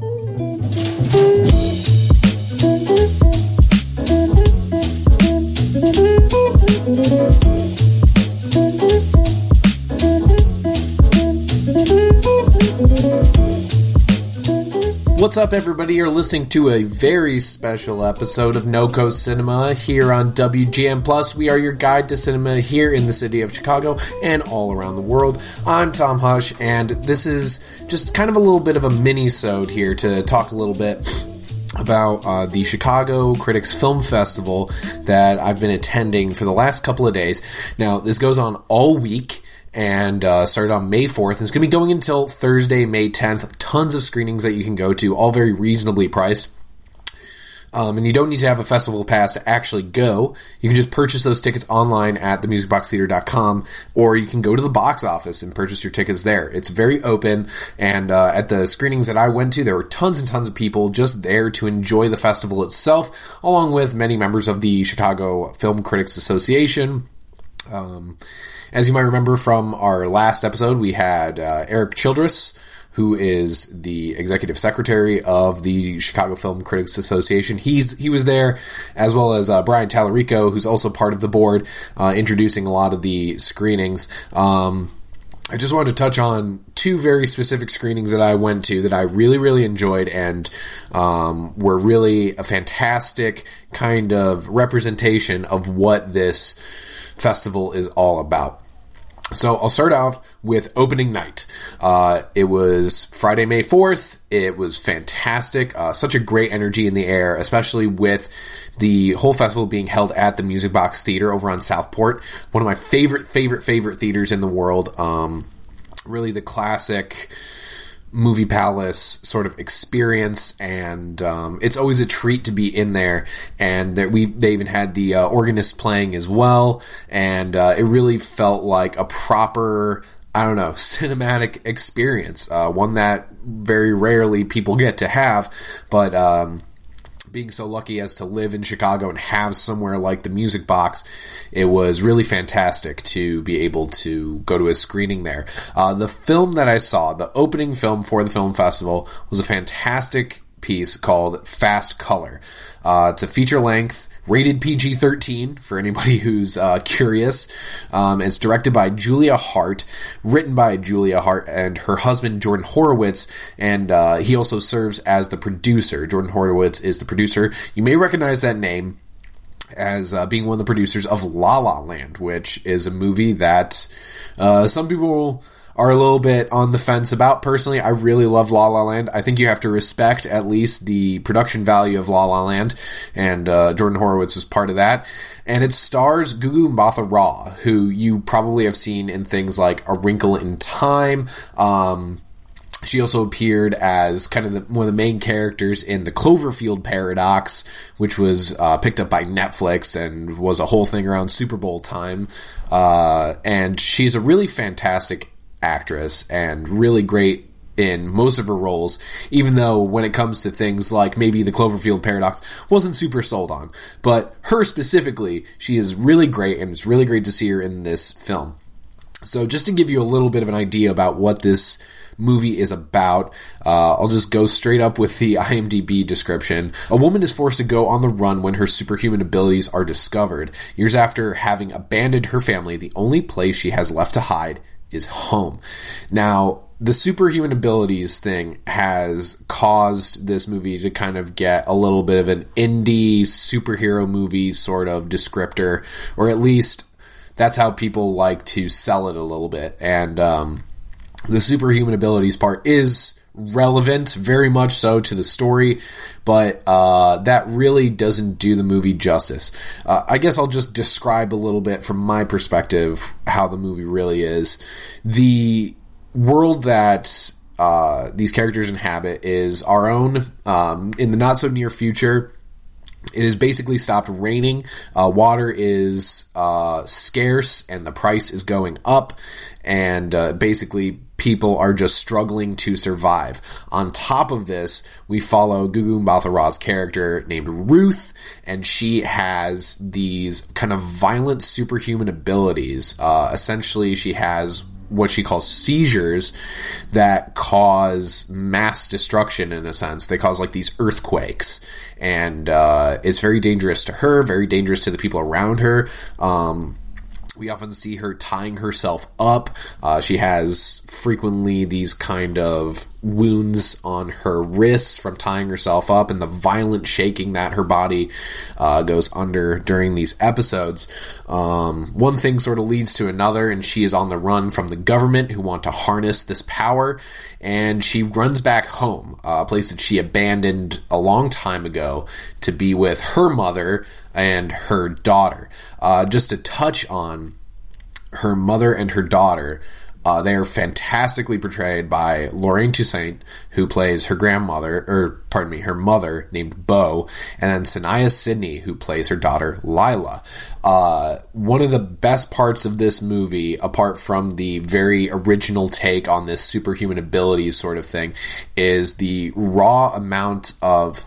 Thank you. What's up, everybody? You're listening to a very special episode of No Coast Cinema here on WGN Plus. We are your guide to cinema here in the city of Chicago and all around the world. I'm Tom Hush, and this is just kind of a little bit of a mini-sode here to talk a little bit about uh, the Chicago Critics Film Festival that I've been attending for the last couple of days. Now, this goes on all week and uh, started on May 4th. And it's going to be going until Thursday, May 10th. Tons of screenings that you can go to, all very reasonably priced. Um, and you don't need to have a festival pass to actually go. You can just purchase those tickets online at themusicboxtheater.com, or you can go to the box office and purchase your tickets there. It's very open, and uh, at the screenings that I went to, there were tons and tons of people just there to enjoy the festival itself, along with many members of the Chicago Film Critics Association. Um, as you might remember from our last episode, we had uh, Erik Childress, who is the executive secretary of the Chicago Film Critics Association. He's he was there, as well as uh, Brian Tallarico, who's also part of the board, uh, introducing a lot of the screenings. Um, I just wanted to touch on two very specific screenings that I went to that I really, really enjoyed and um, were really a fantastic kind of representation of what this festival is all about. So I'll start off with opening night. Uh, it was Friday, May 4th. It was fantastic. Uh, such a great energy in the air, especially with the whole festival being held at the Music Box Theater over on Southport. One of my favorite, favorite, favorite theaters in the world. Um, really the classic movie palace sort of experience and um, it's always a treat to be in there and we they even had the uh, organist playing as well and uh, it really felt like a proper I don't know cinematic experience uh, one that very rarely people get to have but um, being so lucky as to live in Chicago and have somewhere like the Music Box, it was really fantastic to be able to go to a screening there. Uh, the film that I saw, the opening film for the film festival, was a fantastic piece called Fast Color. Uh, it's a feature length, rated PG 13 for anybody who's uh, curious. Um, it's directed by Julia Hart, written by Julia Hart and her husband Jordan Horowitz, and uh, he also serves as the producer. Jordan Horowitz is the producer. You may recognize that name as uh, being one of the producers of La La Land, which is a movie that uh, some people are a little bit on the fence about. Personally, I really love La La Land. I think you have to respect at least the production value of La La Land, and uh, Jordan Horowitz was part of that. And it stars Gugu Mbatha-Raw, who you probably have seen in things like A Wrinkle in Time. Um, she also appeared as kind of the, one of the main characters in the Cloverfield Paradox, which was uh, picked up by Netflix and was a whole thing around Super Bowl time. Uh, and she's a really fantastic actress and really great in most of her roles, even though when it comes to things like maybe the Cloverfield Paradox wasn't super sold on. But her specifically, she is really great, and it's really great to see her in this film. So, just to give you a little bit of an idea about what this movie is about. Uh, I'll just go straight up with the IMDb description. A woman is forced to go on the run when her superhuman abilities are discovered. Years after having abandoned her family, the only place she has left to hide is home. Now, the superhuman abilities thing has caused this movie to kind of get a little bit of an indie superhero movie sort of descriptor, or at least that's how people like to sell it a little bit. And um, the superhuman abilities part is relevant, very much so to the story, but uh, that really doesn't do the movie justice. Uh, I guess I'll just describe a little bit from my perspective how the movie really is. The world that uh, these characters inhabit is our own. Um, in the not so near future, it has basically stopped raining. Uh, water is uh, scarce and the price is going up. And uh, basically, people are just struggling to survive. On top of this, we follow Gugu Mbatha-Raw's character named Ruth, and she has these kind of violent superhuman abilities. Uh, essentially, she has what she calls seizures that cause mass destruction in a sense. They cause like these earthquakes, and uh, it's very dangerous to her, very dangerous to the people around her. Um, we often see her tying herself up. Uh, she has frequently these kind of wounds on her wrists from tying herself up and the violent shaking that her body uh, goes under during these episodes. Um, one thing sort of leads to another, and she is on the run from the government who want to harness this power. And she runs back home, a place that she abandoned a long time ago, to be with her mother and her daughter. Uh, just to touch on her mother and her daughter. Uh, they are fantastically portrayed by Lorraine Toussaint, who plays her grandmother, or pardon me, her mother named Bo, and then Saniyya Sidney, who plays her daughter Lila. Uh, one of the best parts of this movie, apart from the very original take on this superhuman abilities sort of thing, is the raw amount of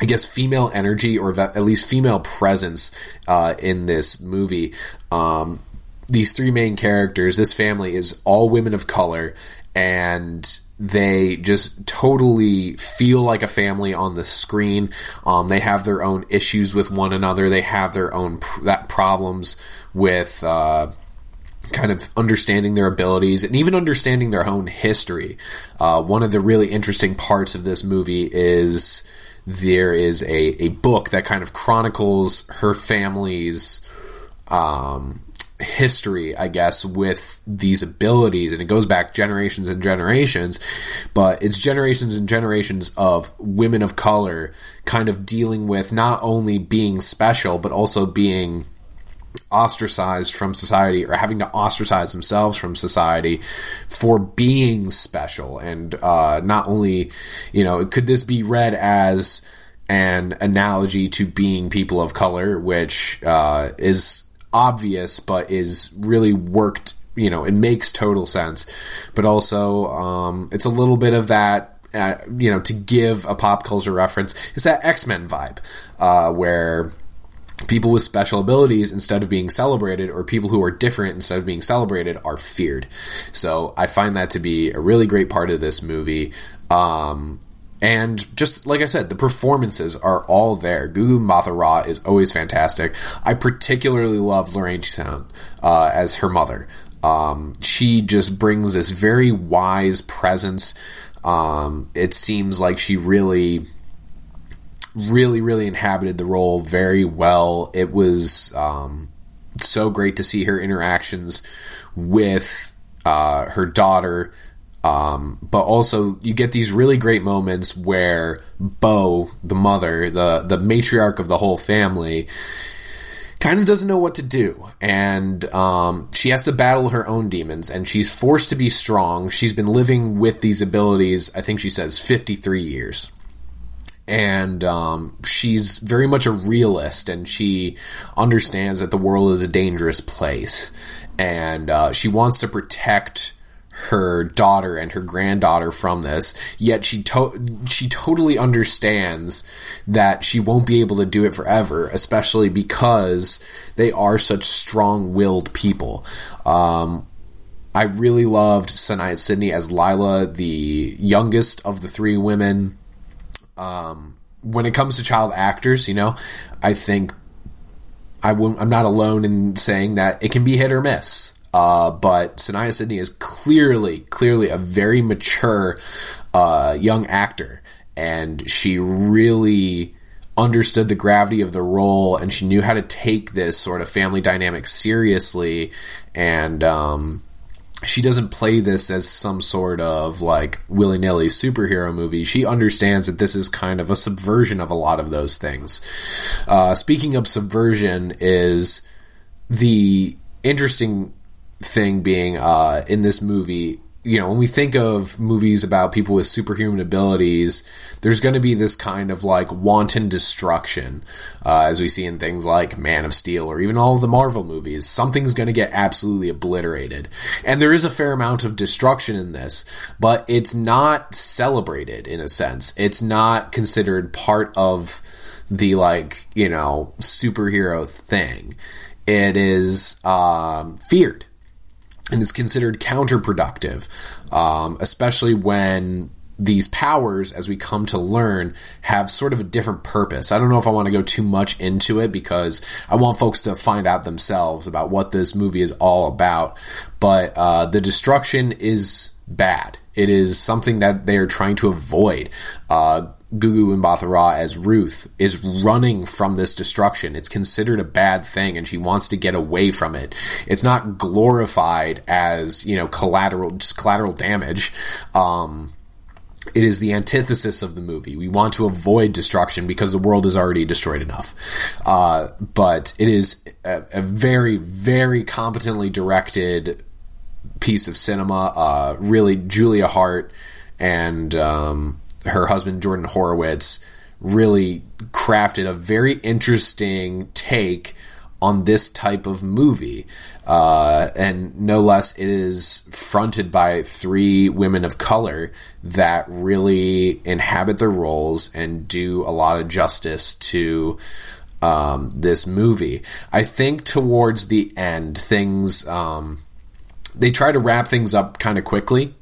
I guess female energy or at least female presence uh, in this movie. Um, these three main characters, this family is all women of color, and they just totally feel like a family on the screen. Um, they have their own issues with one another. They have their own pr- that problems with uh, kind of understanding their abilities and even understanding their own history. Uh, one of the really interesting parts of this movie is there is a, a book that kind of chronicles her family's um, history, I guess, with these abilities, and it goes back generations and generations, but it's generations and generations of women of color kind of dealing with not only being special, but also being ostracized from society or having to ostracize themselves from society for being special. And uh, not only, you know, could this be read as an analogy to being people of color, which uh, is obvious, but is really worked. You know, it makes total sense, but also um, it's a little bit of that. Uh, you know, to give a pop culture reference, it's that X Men vibe uh, where people with special abilities instead of being celebrated or people who are different instead of being celebrated are feared so i find that to be a really great part of this movie um, and just like I said, the performances are all there. Gugu Mbatha-Raw is always fantastic. I particularly love Lorraine Toussaint uh, as her mother. Um, she just brings this very wise presence. Um, it seems like she really, really, really inhabited the role very well. It was um, so great to see her interactions with uh, her daughter um, but also, you get these really great moments where Bo, the mother, the the matriarch of the whole family, kind of doesn't know what to do, and um, she has to battle her own demons, and she's forced to be strong. She's been living with these abilities. I think she says fifty three years and um, she's very much a realist and she understands that the world is a dangerous place and uh, she wants to protect her daughter and her granddaughter from this yet she to- she totally understands that she won't be able to do it forever especially because they are such strong-willed people um, I really loved Saniyya Sidney as Lila, the youngest of the three women. Um, when it comes to child actors, you know, I think I won't, I'm not alone in saying that it can be hit or miss. Uh, but Saniyya Sidney is clearly, clearly a very mature uh, young actor, and she really understood the gravity of the role, and she knew how to take this sort of family dynamic seriously, and um, she doesn't play this as some sort of like willy nilly superhero movie. She understands that this is kind of a subversion of a lot of those things. Uh, speaking of subversion, is the interesting thing being uh, in this movie you know, when we think of movies about people with superhuman abilities, there's going to be this kind of like wanton destruction, uh, as we see in things like Man of Steel or even all of the Marvel movies. Something's going to get absolutely obliterated. And there is a fair amount of destruction in this, but it's not celebrated in a sense. It's not considered part of the like, you know, superhero thing. It is um, feared and is considered counterproductive, um, especially when these powers, as we come to learn, have sort of a different purpose. I don't know if I want to go too much into it because I want folks to find out themselves about what this movie is all about. But uh, the destruction is bad. It is something that they are trying to avoid. Uh, Gugu Mbatha-Raw as Ruth is running from this destruction. It's considered a bad thing and she wants to get away from it. It's not glorified as, you know, collateral, just collateral damage. Um, it is the antithesis of the movie. We want to avoid destruction because the world is already destroyed enough. Uh, but it is a, a, very, very competently directed piece of cinema. Uh, really, Julia Hart and um, her husband Jordan Horowitz really crafted a very interesting take on this type of movie. Uh, and no less, it is fronted by three women of color that really inhabit their roles and do a lot of justice to um, this movie. I think towards the end, things. Um, they try to wrap things up kind of quickly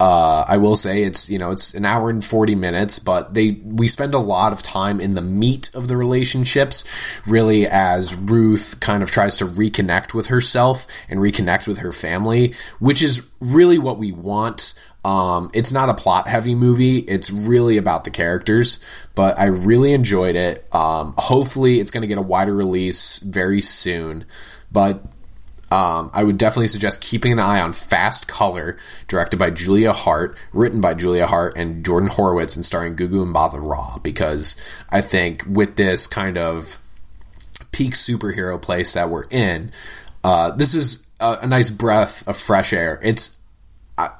uh, I will say it's you know it's an hour and forty minutes, but they we spend a lot of time in the meat of the relationships, really as Ruth kind of tries to reconnect with herself and reconnect with her family, which is really what we want. Um, it's not a plot heavy movie. It's really about the characters, but I really enjoyed it. Um, hopefully, it's going to get a wider release very soon. But um, I would definitely suggest keeping an eye on Fast Color, directed by Julia Hart, written by Julia Hart and Jordan Horowitz, and starring Gugu Mbatha-Raw, because I think with this kind of peak superhero place that we're in, uh, this is a, a nice breath of fresh air. It's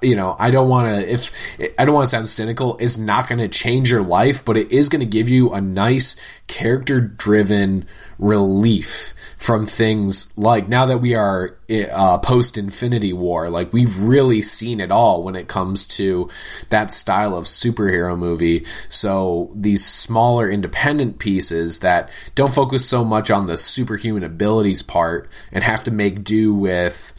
you know, I don't want to if I don't want to sound cynical. It's not going to change your life, but it is going to give you a nice character driven relief from things like now that we are uh, post Infinity War, like we've really seen it all when it comes to that style of superhero movie. So these smaller independent pieces that don't focus so much on the superhuman abilities part and have to make do with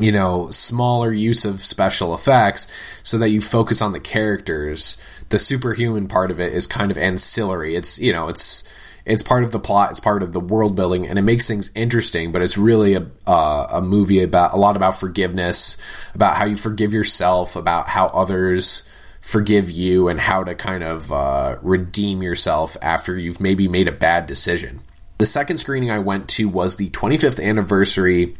you know smaller use of special effects so that you focus on the characters the superhuman part of it is kind of ancillary it's you know it's it's part of the plot, it's part of the world building, and it makes things interesting. But it's really a uh, a movie about a lot about forgiveness, about how you forgive yourself, about how others forgive you, and how to kind of uh, redeem yourself after you've maybe made a bad decision. The second screening I went to was the 25th anniversary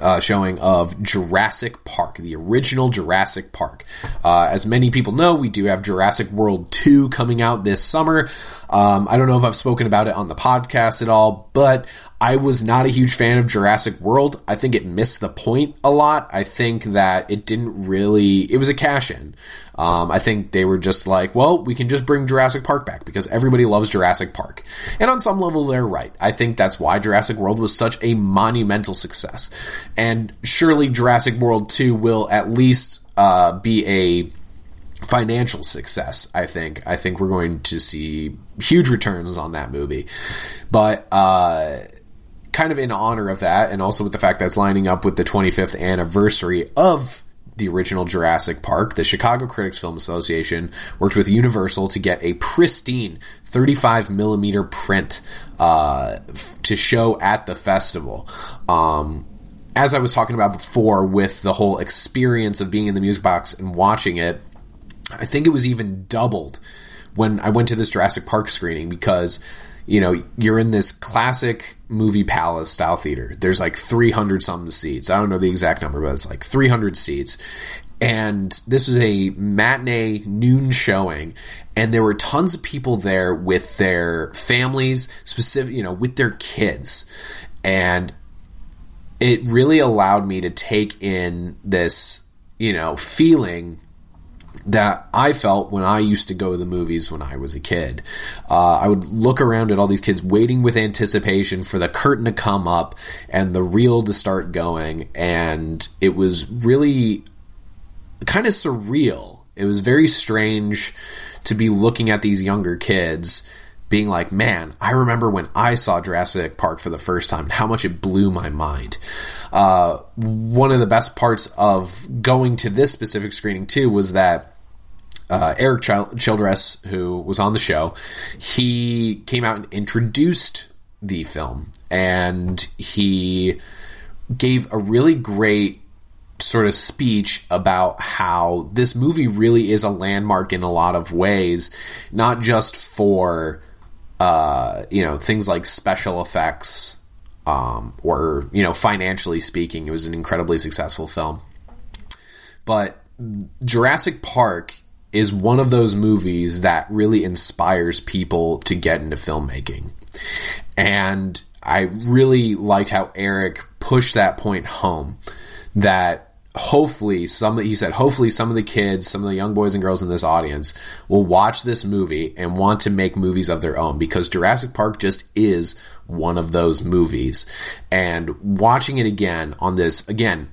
uh, showing of Jurassic Park, the original Jurassic Park. Uh, as many people know, we do have Jurassic World 2 coming out this summer. Um, I don't know if I've spoken about it on the podcast at all, but I was not a huge fan of Jurassic World. I think it missed the point a lot. I think that it didn't really, it was a cash in. Um, I think they were just like, well, we can just bring Jurassic Park back because everybody loves Jurassic Park. And on some level, they're right. I think that's why Jurassic World was such a monumental success. And surely Jurassic World 2 will at least uh, be a financial success. I think. I think we're going to see huge returns on that movie. But uh, kind of in honor of that, and also with the fact that it's lining up with the 25th anniversary of the original Jurassic Park, the Chicago Critics Film Association worked with Universal to get a pristine 35 millimeter print uh, f- to show at the festival. Um, as I was talking about before, with the whole experience of being in the music box and watching it, I think it was even doubled when I went to this Jurassic Park screening because you know you're in this classic movie palace style theater. There's like 300 something seats. I don't know the exact number, but it's like 300 seats. And this was a matinee noon showing, and there were tons of people there with their families, specific, you know, with their kids, and it really allowed me to take in this, you know, feeling that I felt when I used to go to the movies when I was a kid. Uh, I would look around at all these kids waiting with anticipation for the curtain to come up and the reel to start going, and it was really kind of surreal. It was very strange to be looking at these younger kids being like, man, I remember when I saw Jurassic Park for the first time, how much it blew my mind. Uh, one of the best parts of going to this specific screening too was that uh, Erik Childress, who was on the show, he came out and introduced the film, and he gave a really great sort of speech about how this movie really is a landmark in a lot of ways, not just for uh, you know things like special effects um, or you know financially speaking, it was an incredibly successful film, but Jurassic Park is one of those movies that really inspires people to get into filmmaking. And I really liked how Erik pushed that point home that hopefully some he said hopefully some of the kids some of the young boys and girls in this audience will watch this movie and want to make movies of their own because Jurassic Park just is one of those movies and watching it again on this again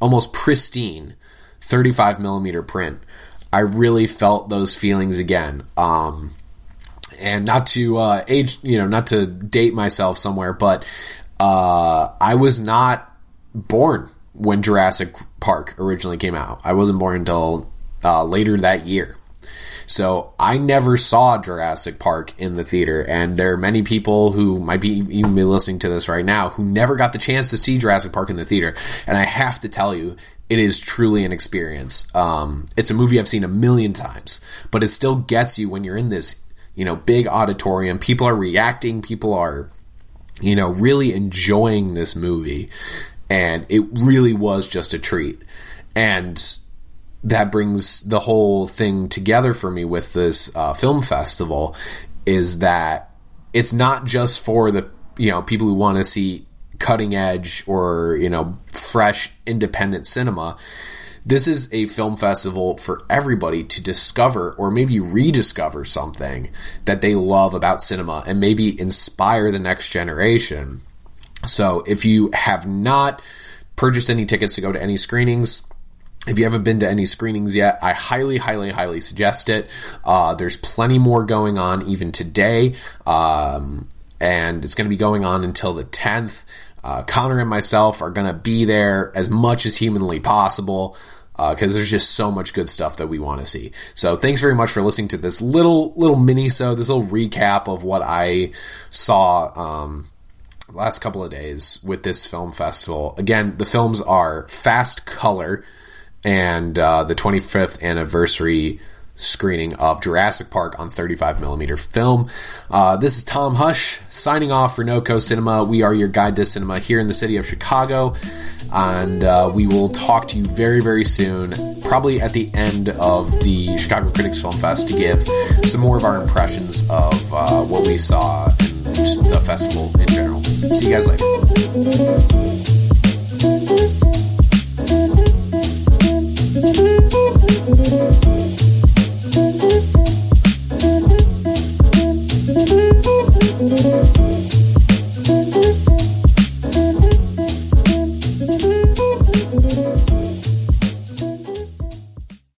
almost pristine 35 millimeter print I really felt those feelings again. Um, and not to uh, age, you know, not to date myself somewhere, but uh, I was not born when Jurassic Park originally came out. I wasn't born until uh, later that year. So I never saw Jurassic Park in the theater, and there are many people who might be even be listening to this right now who never got the chance to see Jurassic Park in the theater. And I have to tell you, it is truly an experience. Um, it's a movie I've seen a million times, but it still gets you when you're in this, you know, big auditorium. People are reacting. People are, you know, really enjoying this movie, and it really was just a treat. And that brings the whole thing together for me with this uh, film festival is that it's not just for the you know people who want to see cutting edge or you know fresh independent cinema this is a film festival for everybody to discover or maybe rediscover something that they love about cinema and maybe inspire the next generation so if you have not purchased any tickets to go to any screenings if you haven't been to any screenings yet, I highly, highly, highly suggest it. Uh, there's plenty more going on even today, um, and it's going to be going on until the 10th. Uh, Connor and myself are going to be there as much as humanly possible because uh, there's just so much good stuff that we want to see. So thanks very much for listening to this little little mini so this little recap of what I saw um, last couple of days with this film festival. Again, the films are Fast Color and uh, the 25th anniversary screening of Jurassic Park on 35 millimeter film. Uh, this is Tom Hush signing off for NoCo Cinema. We are your guide to cinema here in the city of Chicago, and uh, we will talk to you very, very soon, probably at the end of the Chicago Critics Film Fest, to give some more of our impressions of uh, what we saw and the festival in general. See you guys later.